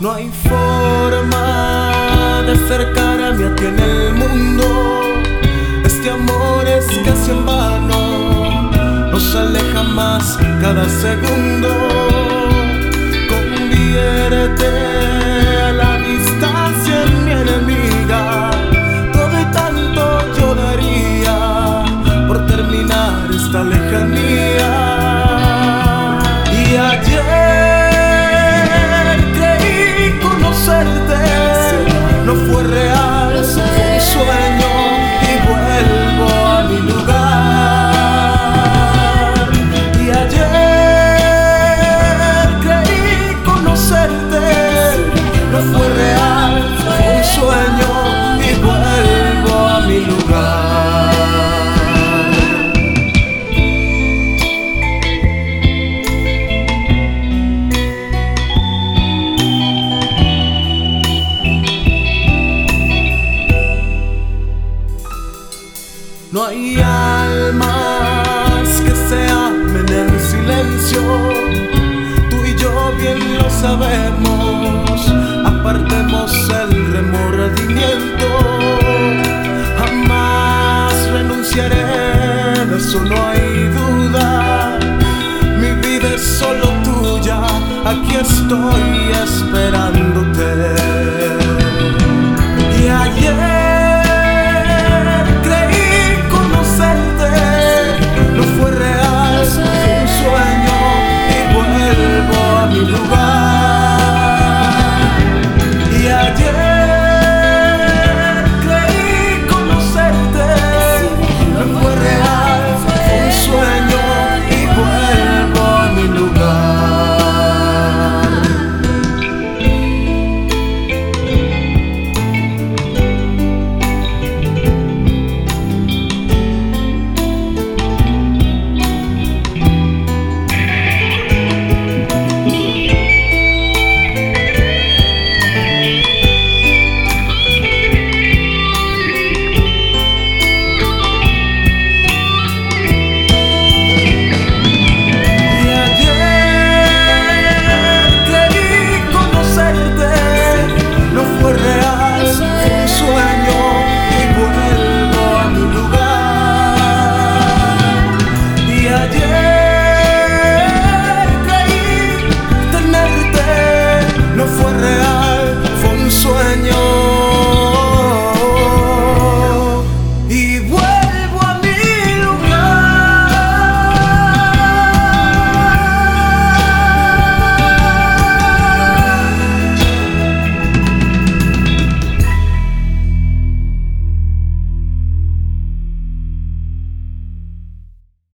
No hay forma de acercarme a ti en el mundo. Este amor es casi en vano, nos aleja más cada segundo. No hay almas que se amen en silencio. Tú y yo bien lo sabemos. Apartemos el remordimiento. Jamás renunciaré, de eso no hay duda. Mi vida es solo tuya. Aquí estoy esperando.